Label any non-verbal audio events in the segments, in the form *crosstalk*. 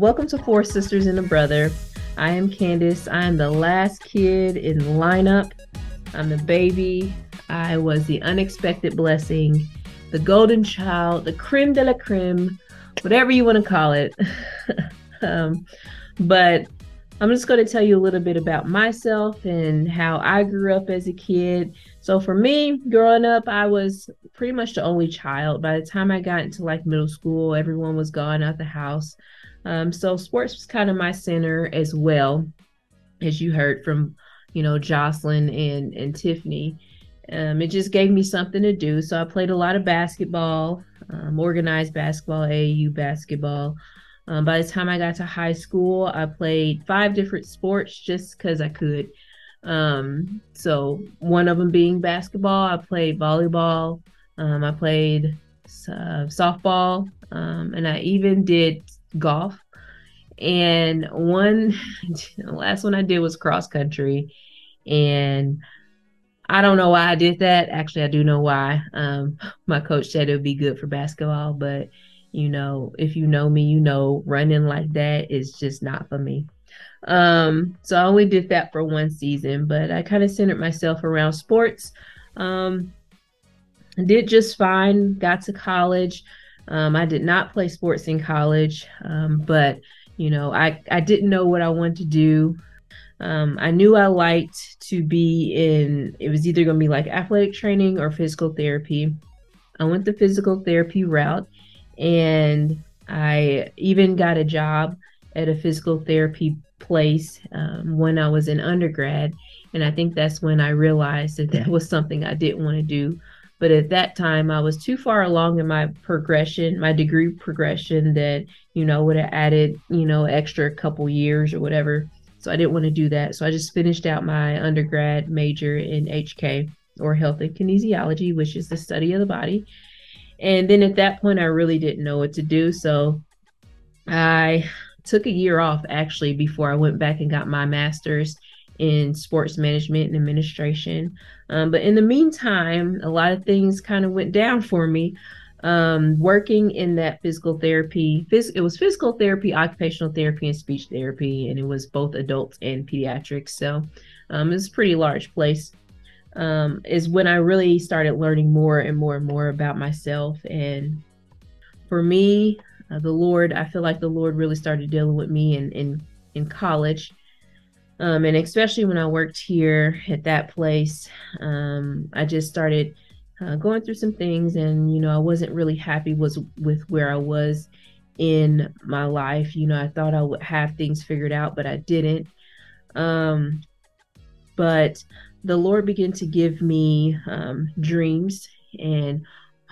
welcome to Four Sisters and a Brother. I am Candace. I am the last kid in the lineup. I'm the baby. I was the unexpected blessing, the golden child, the creme de la creme, whatever you want to call it. *laughs* um, but I'm just going to tell you a little bit about myself and how I grew up as a kid. So, for me, growing up, I was pretty much the only child. By the time I got into like middle school, everyone was gone out the house. Um, so, sports was kind of my center as well, as you heard from, you know, Jocelyn and and Tiffany. Um, it just gave me something to do. So, I played a lot of basketball, um, organized basketball, AAU basketball. Um, by the time I got to high school, I played five different sports just because I could. Um, so one of them being basketball, I played volleyball, um, I played uh, softball, um, and I even did golf. And one, *laughs* the last one I did was cross country, and I don't know why I did that. Actually, I do know why. Um, my coach said it would be good for basketball, but you know, if you know me, you know running like that is just not for me. Um, so I only did that for one season, but I kind of centered myself around sports. Um, did just fine, got to college. Um, I did not play sports in college, um, but you know, I, I didn't know what I wanted to do. Um, I knew I liked to be in, it was either going to be like athletic training or physical therapy. I went the physical therapy route and I even got a job at a physical therapy place um, when I was in undergrad. And I think that's when I realized that that was something I didn't want to do. But at that time, I was too far along in my progression, my degree progression, that, you know, would have added, you know, extra couple years or whatever. So I didn't want to do that. So I just finished out my undergrad major in HK or health and kinesiology, which is the study of the body. And then at that point, I really didn't know what to do. So I took a year off actually before I went back and got my master's in sports management and administration. Um, but in the meantime, a lot of things kind of went down for me. Um, working in that physical therapy, phys- it was physical therapy, occupational therapy, and speech therapy, and it was both adults and pediatrics. So um, it's a pretty large place um, is when I really started learning more and more and more about myself. And for me, uh, the Lord, I feel like the Lord really started dealing with me in in in college, um, and especially when I worked here at that place. Um, I just started uh, going through some things, and you know, I wasn't really happy was with where I was in my life. You know, I thought I would have things figured out, but I didn't. Um, but the Lord began to give me um, dreams, and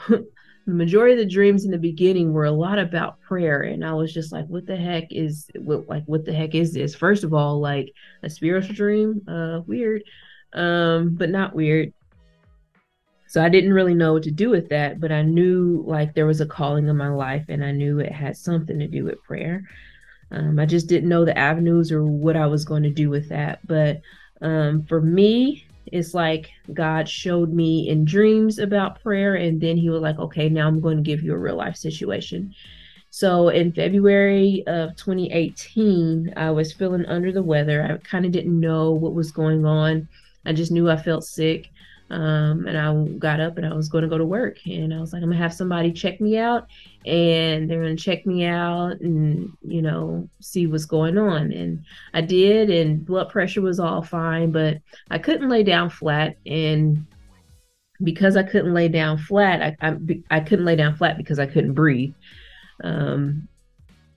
*laughs* the majority of the dreams in the beginning were a lot about prayer. And I was just like, "What the heck is what? Like, what the heck is this?" First of all, like a spiritual dream, uh, weird, um, but not weird. So I didn't really know what to do with that, but I knew like there was a calling in my life, and I knew it had something to do with prayer. Um, I just didn't know the avenues or what I was going to do with that, but um, for me, it's like God showed me in dreams about prayer, and then He was like, okay, now I'm going to give you a real life situation. So in February of 2018, I was feeling under the weather. I kind of didn't know what was going on. I just knew I felt sick. Um, and I got up and I was going to go to work. And I was like, I'm going to have somebody check me out and they're going to check me out and, you know, see what's going on. And I did, and blood pressure was all fine, but I couldn't lay down flat. And because I couldn't lay down flat, I, I, I couldn't lay down flat because I couldn't breathe. Um,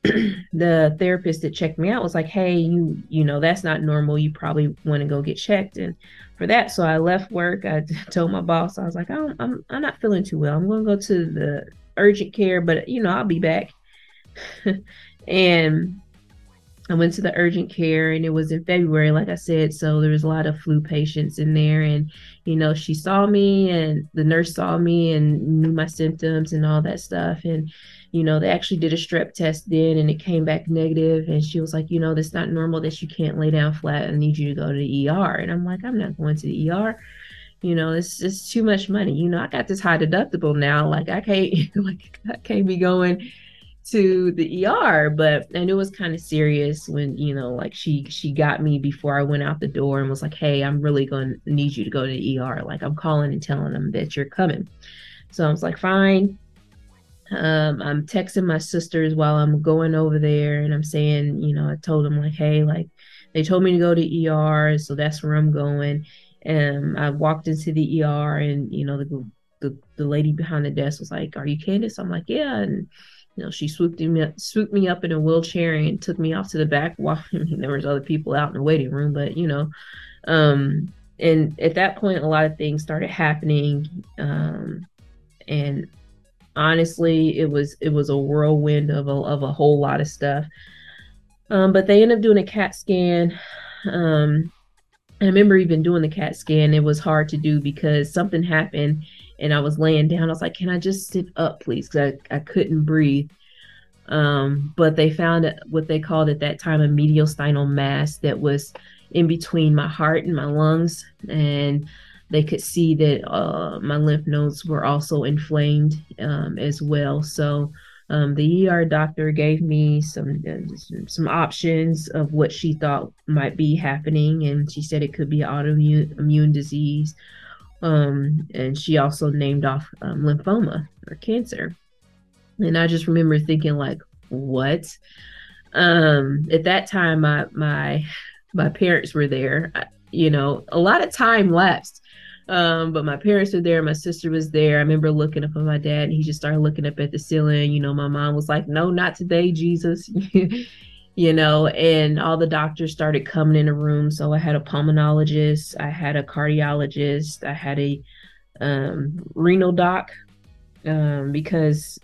*clears throat* the therapist that checked me out was like, "Hey, you you know that's not normal. You probably want to go get checked." And for that, so I left work. I *laughs* told my boss, I was like, "I'm I'm I'm not feeling too well. I'm going to go to the urgent care, but you know I'll be back." *laughs* and I went to the urgent care, and it was in February, like I said. So there was a lot of flu patients in there, and you know she saw me, and the nurse saw me, and knew my symptoms and all that stuff, and you know, they actually did a strep test then and it came back negative. And she was like, you know, that's not normal that you can't lay down flat. I need you to go to the ER. And I'm like, I'm not going to the ER. You know, it's just too much money. You know, I got this high deductible now. Like I can't *laughs* like I can't be going to the ER, but and it was kind of serious when you know, like she she got me before I went out the door and was like, "Hey, I'm really going to need you to go to the ER. Like I'm calling and telling them that you're coming." So I was like, "Fine." Um, I'm texting my sisters while I'm going over there, and I'm saying, you know, I told them like, "Hey, like they told me to go to ER, so that's where I'm going." And I walked into the ER, and you know, the the, the lady behind the desk was like, "Are you Candace?" I'm like, "Yeah." And you know, she swooped me up, swooped me up in a wheelchair and took me off to the back. While *laughs* I mean, there was other people out in the waiting room, but you know, um, and at that point, a lot of things started happening, um, and honestly, it was it was a whirlwind of a of a whole lot of stuff. Um, but they ended up doing a CAT scan. Um, I remember even doing the CAT scan. It was hard to do because something happened and I was laying down. I was like, "Can I just sit up, please?" Because I, I couldn't breathe. Um, but they found what they called at that time a medial mediastinal mass that was in between my heart and my lungs, and they could see that uh, my lymph nodes were also inflamed um, as well. So um, the ER doctor gave me some uh, some options of what she thought might be happening, and she said it could be autoimmune immune disease um, and she also named off um, lymphoma or cancer. And I just remember thinking, like, what? Um, at that time, my my my parents were there. I, you know, a lot of time lapsed. Um, but my parents were there. My sister was there. I remember looking up at my dad, and he just started looking up at the ceiling. You know, my mom was like, "No, not today, Jesus." *laughs* you know, and all the doctors started coming in the room. So I had a pulmonologist, I had a cardiologist, I had a um, renal doc um, because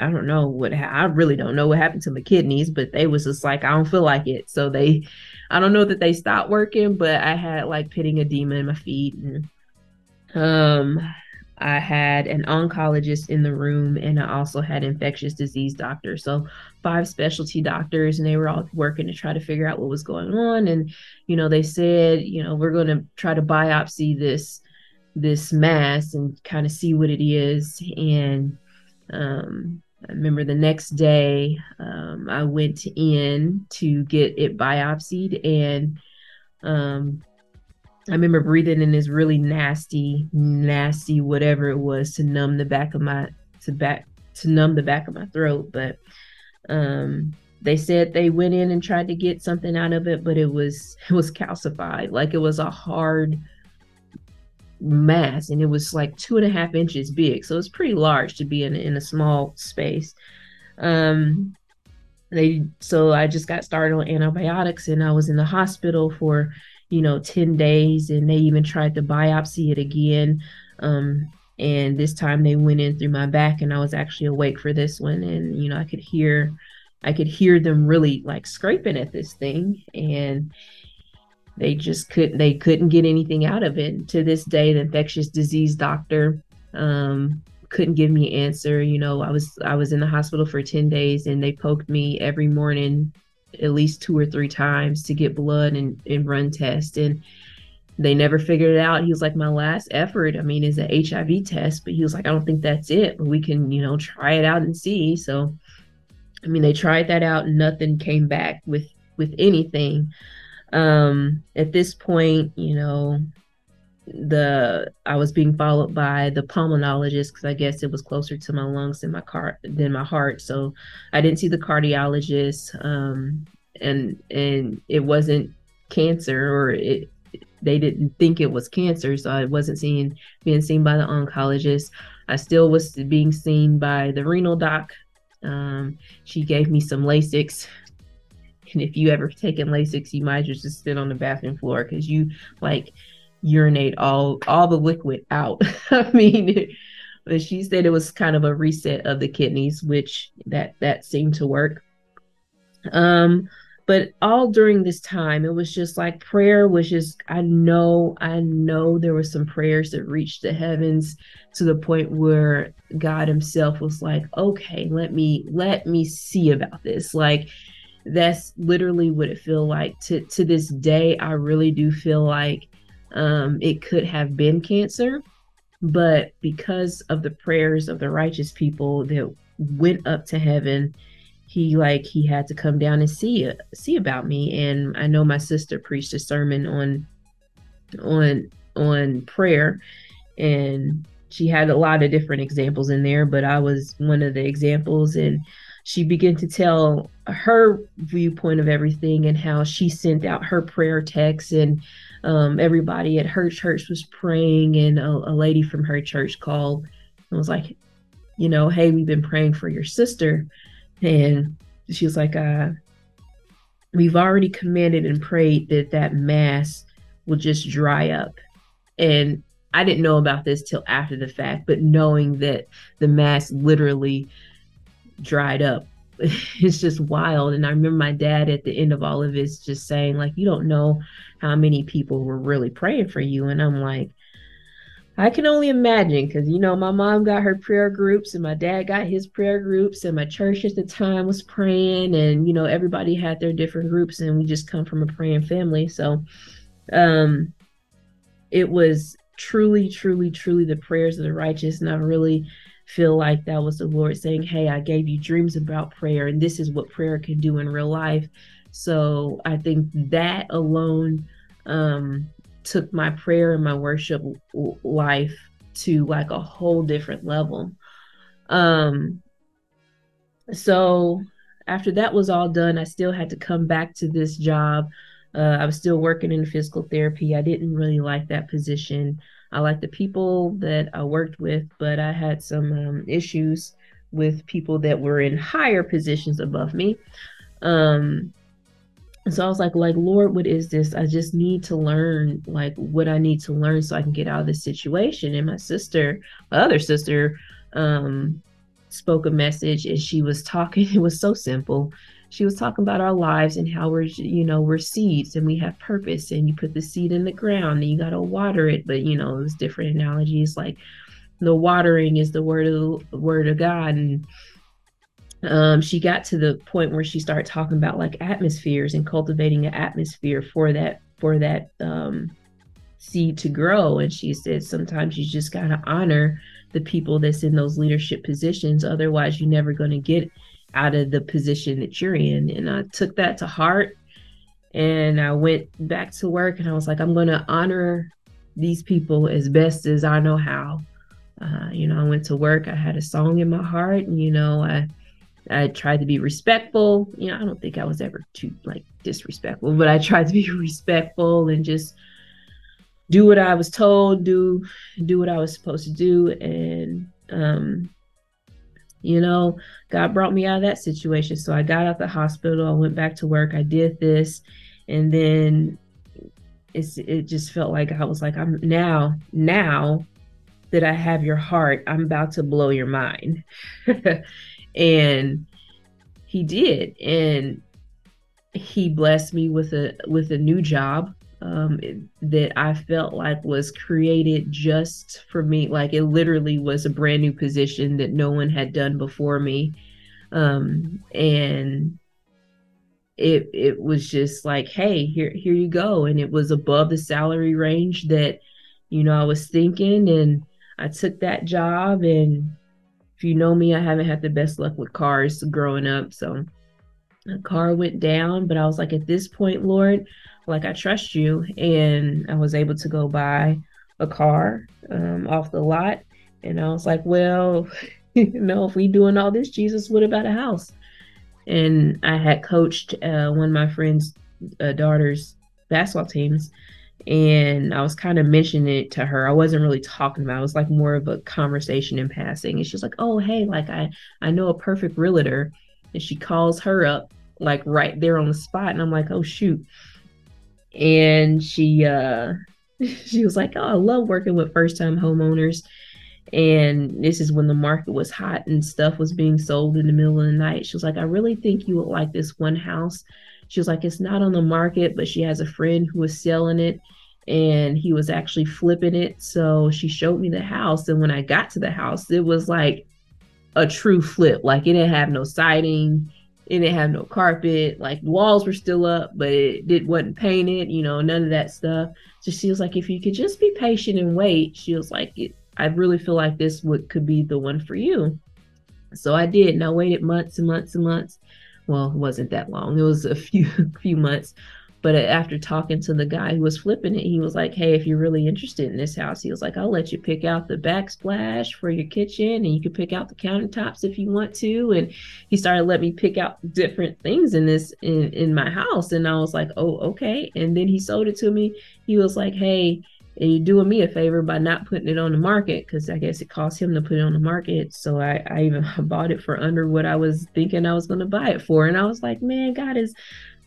I don't know what ha- I really don't know what happened to my kidneys, but they was just like I don't feel like it. So they, I don't know that they stopped working, but I had like pitting edema in my feet and um I had an oncologist in the room and I also had infectious disease doctor. So five specialty doctors and they were all working to try to figure out what was going on. And, you know, they said, you know, we're going to try to biopsy this this mass and kind of see what it is. And um I remember the next day um, I went in to get it biopsied and um, I remember breathing in this really nasty, nasty whatever it was to numb the back of my to back to numb the back of my throat. But um they said they went in and tried to get something out of it, but it was it was calcified. Like it was a hard mass and it was like two and a half inches big. So it's pretty large to be in in a small space. Um they so I just got started on antibiotics and I was in the hospital for you know 10 days and they even tried to biopsy it again um, and this time they went in through my back and i was actually awake for this one and you know i could hear i could hear them really like scraping at this thing and they just couldn't they couldn't get anything out of it. To this day the infectious disease doctor um, couldn't give me an answer. You know i was i was in the hospital for 10 days and they poked me every morning at least two or three times to get blood and, and run tests and they never figured it out. He was like, my last effort, I mean, is an HIV test, but he was like, I don't think that's it, but we can, you know, try it out and see. So, I mean, they tried that out and nothing came back with, with anything. Um, at this point, you know, the I was being followed by the pulmonologist because I guess it was closer to my lungs than my car than my heart. So I didn't see the cardiologist, um, and and it wasn't cancer or it they didn't think it was cancer, so I wasn't seeing being seen by the oncologist. I still was being seen by the renal doc. Um, she gave me some Lasix and if you ever taken Lasix, you might just sit on the bathroom floor because you like urinate all all the liquid out. *laughs* I mean, but she said it was kind of a reset of the kidneys, which that that seemed to work. Um, but all during this time, it was just like prayer was just. I know, I know there were some prayers that reached the heavens to the point where God Himself was like, "Okay, let me let me see about this." Like that's literally what it feel like to to this day i really do feel like um, it could have been cancer, but because of the prayers of the righteous people that went up to heaven he like he had to come down and see see about me. And i know my sister preached a sermon on on on prayer and she had a lot of different examples in there but i was one of the examples and she began to tell her viewpoint of everything and how she sent out her prayer texts and um, everybody at her church was praying and a, a lady from her church called and was like you know hey we've been praying for your sister and she was like, uh, we've already commanded and prayed that that mass will just dry up. And I didn't know about this till after the fact, but knowing that the mass literally dried up, *laughs* it's just wild. And I remember my dad at the end of all of this just saying, like, you don't know how many people were really praying for you. And I'm like, I can only imagine because you know my mom got her prayer groups and my dad got his prayer groups and my church at the time was praying and you know everybody had their different groups and we just come from a praying family so um it was truly truly truly the prayers of the righteous and I really feel like that was the Lord saying hey I gave you dreams about prayer and this is what prayer can do in real life so I think that alone um took my prayer and my worship life to like a whole different level. Um so after that was all done, I still had to come back to this job. Uh, I was still working in physical therapy. I didn't really like that position. I liked the people that I worked with, but I had some um, issues with people that were in higher positions above me. Um, and so I was like, like, Lord, what is this? I just need to learn like what I need to learn so I can get out of this situation. And my sister, my other sister, um, spoke a message and she was talking, *laughs* it was so simple. She was talking about our lives and how we're, you know, we're seeds and we have purpose and you put the seed in the ground and you gotta water it. But you know, was different analogies like the watering is the word of the word of God and um, she got to the point where she started talking about like atmospheres and cultivating an atmosphere for that for that um, seed to grow. And she said sometimes you just gotta honor the people that's in those leadership positions. Otherwise, you're never going to get out of the position that you're in. And I took that to heart. And I went back to work and I was like, I'm going to honor these people as best as I know how. Uh, you know, I went to work. I had a song in my heart. And, you know, I I tried to be respectful. You know, I don't think I was ever too like disrespectful, but I tried to be *laughs* respectful and just do what I was told, do do what I was supposed to do, and um, you know, God brought me out of that situation. So I got out of the hospital. I went back to work. I did this, and then it's it just felt like I was like I'm now now that I have your heart, I'm about to blow your mind. *laughs* and he did and he blessed me with a with a new job um, that I felt like was created just for me. Like it literally was a brand new position that no one had done before me. Um, and it it was just like, hey, here here you go. And it was above the salary range that, you know, I was thinking and I took that job and if you know me, I haven't had the best luck with cars growing up. So the car went down, but I was like, at this point, Lord, like I trust you. And I was able to go buy a car um, off the lot. And I was like, well, *laughs* you know, if we doing all this, Jesus, what about a house? And I had coached uh, one of my friend's uh, daughter's basketball teams and I was kind of mentioning it to her. I wasn't really talking about. It. it was like more of a conversation in passing. And she's like, "Oh, hey, like I I know a perfect realtor," and she calls her up like right there on the spot, and I'm like, "Oh shoot!" And she uh *laughs* she was like, "Oh, I love working with first time homeowners." And this is when the market was hot and stuff was being sold in the middle of the night. She was like, I really think you would like this one house she was like, it's not on the market, but she has a friend who was selling it and he was actually flipping it. So she showed me the house. And when I got to the house, it was like a true flip. Like it didn't have no siding, it didn't have no carpet. Like the walls were still up, but it, it wasn't painted, you know, none of that stuff. So she was like, if you could just be patient and wait, she was like, I really feel like this would could be the one for you. So I did, and I waited months and months and months. Well, it wasn't that long. It was a *laughs* few few months. But uh, after talking to the guy who was flipping it, he was like, "Hey, if you're really interested in this house, he was like, I'll let you pick out the backsplash for your kitchen, and you can pick out the countertops if you want to." And he started letting me pick out different things in this in in my house, and I was like, "Oh, okay." And then he sold it to me. He was like, "Hey." and you're doing me a favor by not putting it on the market because I guess it cost him to put it on the market. So I, I even *laughs* bought it for under what I was thinking I was going to buy it for. And I was like, man, God is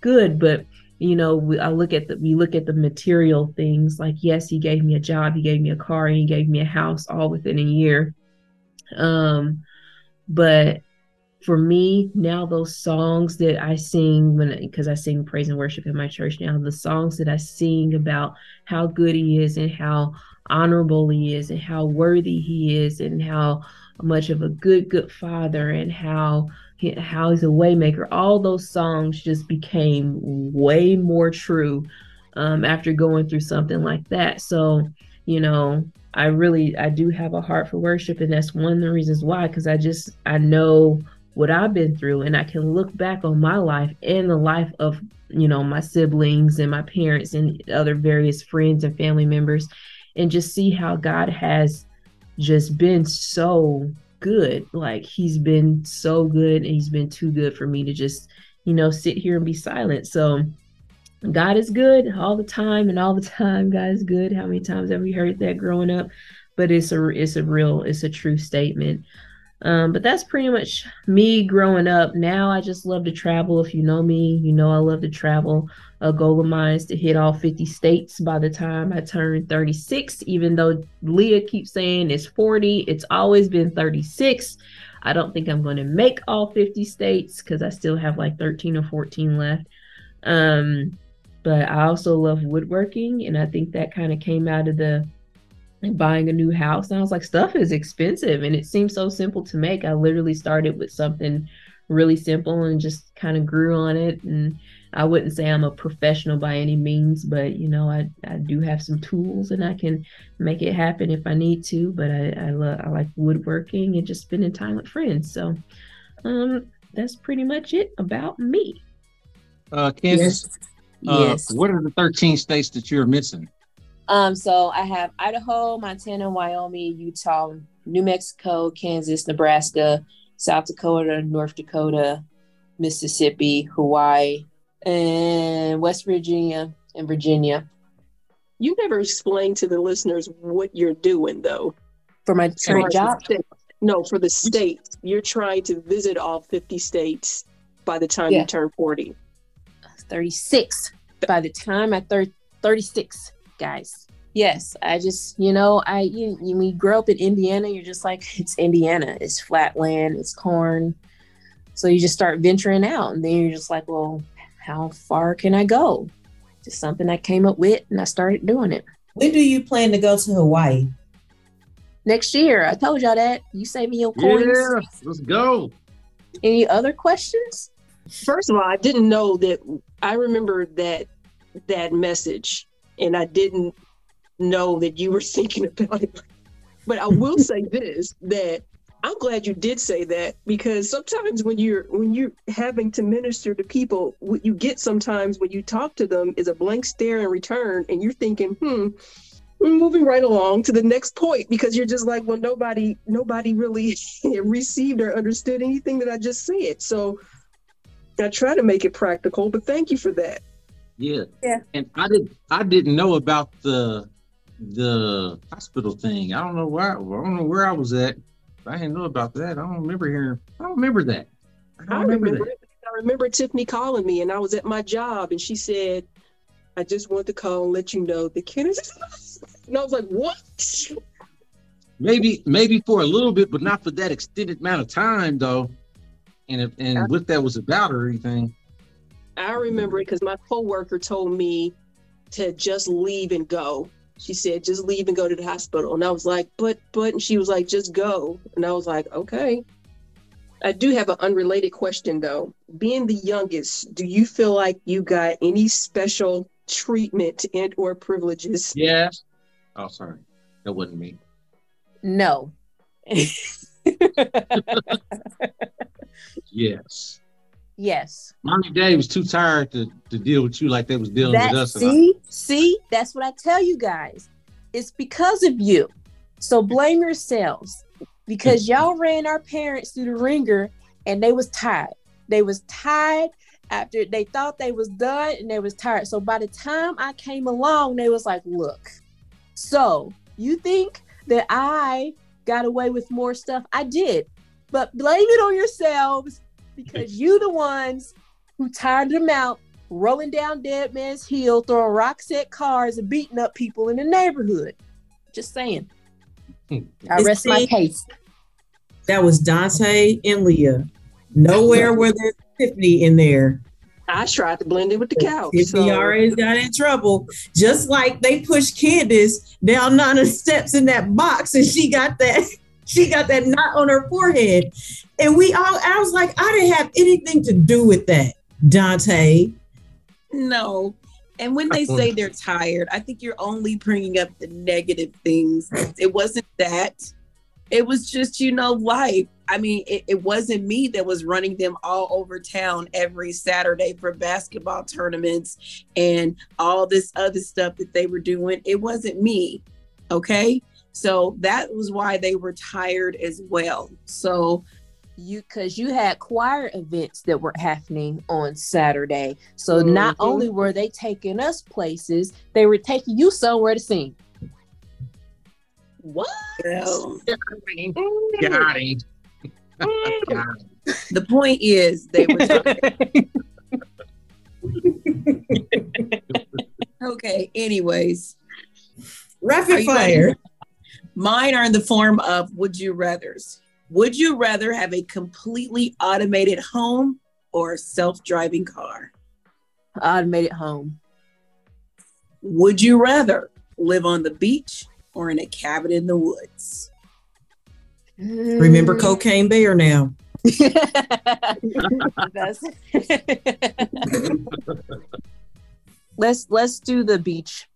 good. But you know, we, I look at the we look at the material things. Like, yes, he gave me a job, he gave me a car, he gave me a house all within a year. Um, but for me now those songs that i sing when because i sing praise and worship in my church now the songs that i sing about how good he is and how honorable he is and how worthy he is and how much of a good good father and how how he's a waymaker. All those songs just became way more true um, after going through something like that. So you know i really i do have a heart for worship and that's one of the reasons why because i just i know what I've been through and I can look back on my life and the life of, you know, my siblings and my parents and other various friends and family members and just see how God has just been so good. Like he's been so good and he's been too good for me to just, you know, sit here and be silent. So God is good all the time and all the *laughs* time God is good. How many times have we heard that growing up? But it's a it's a real it's a true statement. Um, but that's pretty much me growing up. Now I just love to travel. If you know me, you know I love to travel. A goal of mine is to hit all 50 states by the time I turn 36, even though Leah keeps saying it's 40. It's always been 36. I don't think I'm going to make all 50 states because I still have like 13 or 14 left. Um, but I also love woodworking, and I think that kind of came out of the buying a new house. And I was like, stuff is expensive and it seems so simple to make. I literally started with something really simple and just kind of grew on it. And I wouldn't say I'm a professional by any means, but you know, I, I do have some tools and I can make it happen if I need to. But I, I love I like woodworking and just spending time with friends. So um that's pretty much it about me. Uh Kansas. Yes. Uh, yes. What are the 13 states that you're missing? Um, so I have Idaho, Montana, Wyoming, Utah, New Mexico, Kansas, Nebraska, South Dakota, North Dakota, Mississippi, Hawaii, and West Virginia and Virginia. You never explained to the listeners what you're doing though. For my current job? No, for the states. You're trying to visit all 50 states by the time yeah. you turn 40. 36. By the time I thir- 36 guys. Yes, I just, you know, I you, you we grow up in Indiana, you're just like it's Indiana, it's flat land, it's corn. So you just start venturing out and then you're just like, well, how far can I go? Just something I came up with and I started doing it. When do you plan to go to Hawaii? Next year. I told y'all that. You save me your coins. Yeah, let's go. Any other questions? First of all, I didn't know that I remember that that message and I didn't know that you were *laughs* thinking about it. But I will say this that I'm glad you did say that because sometimes when you're when you're having to minister to people, what you get sometimes when you talk to them is a blank stare in return, and you're thinking, hmm, moving right along to the next point because you're just like, well, nobody nobody really *laughs* received or understood anything that I just said. So I try to make it practical, but thank you for that. Yeah. Yeah. And I didn't, I didn't know about the the hospital thing. I don't know where I don't know where I was at. I didn't know about that. I don't remember hearing I don't remember that. I, don't I remember, remember that. I remember Tiffany calling me and I was at my job and she said, I just want to call and let you know the Kenneth *laughs* and I was like, What? Maybe maybe for a little bit, but not for that extended amount of time though. And if, and what that was about or anything. I remember it because my coworker told me to just leave and go. She said, just leave and go to the hospital. And I was like, but, but, and she was like, just go. And I was like, okay. I do have an unrelated question though. Being the youngest, do you feel like you got any special treatment and or privileges? Yes. Oh, sorry. That wasn't me. No. *laughs* Yes. Yes. Mommy Daddy was too tired to, to deal with you like they was dealing That with us. see, see, that's what I tell you guys. It's because of you. So blame yourselves because *laughs* y'all ran our parents through the ringer and they was tired. They was tired after they thought they was done and they was tired. So by the time I came along, they was like, look, so you think that I got away with more stuff? I did. But blame it on yourselves because you the ones who tired them out rolling down Dead Man's Hill, throwing rocks at cars and beating up people in the neighborhood. Just saying. Hmm. I You rest my case. That was Dante and Leah. Nowhere where there's Tiffany in there. I tried to blend in with the couch. Tiffany so- already got in trouble. Just like they pushed Candace down nine steps in that box and she got that *laughs* she got that knot on her forehead. And we all I was like, I didn't have anything to do with that, Dante. No. And when they say *laughs* they're tired, I think you're only bringing up the negative things. It wasn't that. It was just, you know, life. I mean, it, it wasn't me that was running them all over town every Saturday for basketball tournaments and all this other stuff that they were doing. It wasn't me. Okay. So that was why they were tired as well. So You because you had choir events that were happening on Saturday. So not Mhm. only were they taking us places, they were taking you somewhere to sing. What? well, Got him. Got him. the point is they were tired. *laughs* okay. Anyways, Rapid fire. Mine are in the form of would you rather's. Would you rather have a completely automated home or a self driving car? Automated home. Would you rather live on the beach or in a cabin in the woods? Remember Mm. Cocaine Bear now. That's- *laughs* *laughs* let's let's do the beach.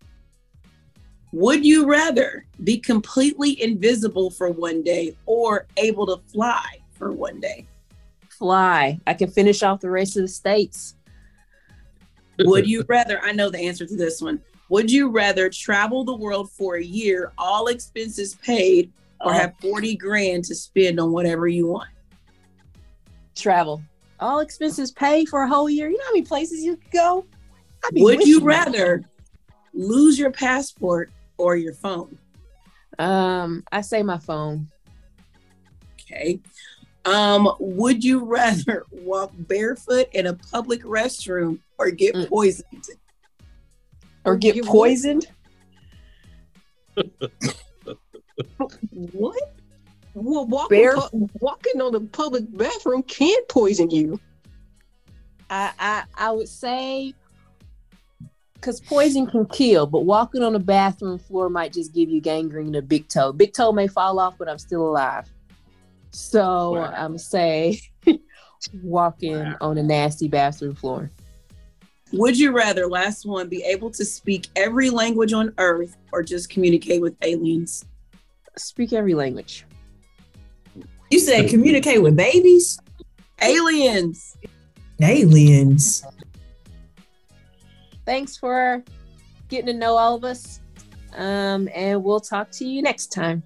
Would you rather be completely invisible for one day or able to fly for one day? Fly. I can finish off the rest of the states. Would you rather? I know the answer to this one. Would you rather travel the world for a year, all expenses paid, or Oh. have 40 grand to spend on whatever you want? Travel. All expenses paid for a whole year. You know how many places you could go? Would you rather lose your passport or your phone? Um, I say my phone. Okay. Um, would you rather *laughs* walk barefoot in a public restroom or get Mm. poisoned? Or get You poisoned. *laughs* What? Well, walking, pu- walking on the public bathroom can't poison you. I I, I would say because poison can kill, but walking on a bathroom floor might just give you gangrene to big toe. Big toe may fall off, but I'm still alive. So Wow. I'm say *laughs* walking Wow. on a nasty bathroom floor. Would you rather, last one, be able to speak every language on earth or just communicate with aliens? Speak every language. You said communicate with babies? Aliens! Aliens. Thanks for getting to know all of us. Um, and we'll talk to you next time.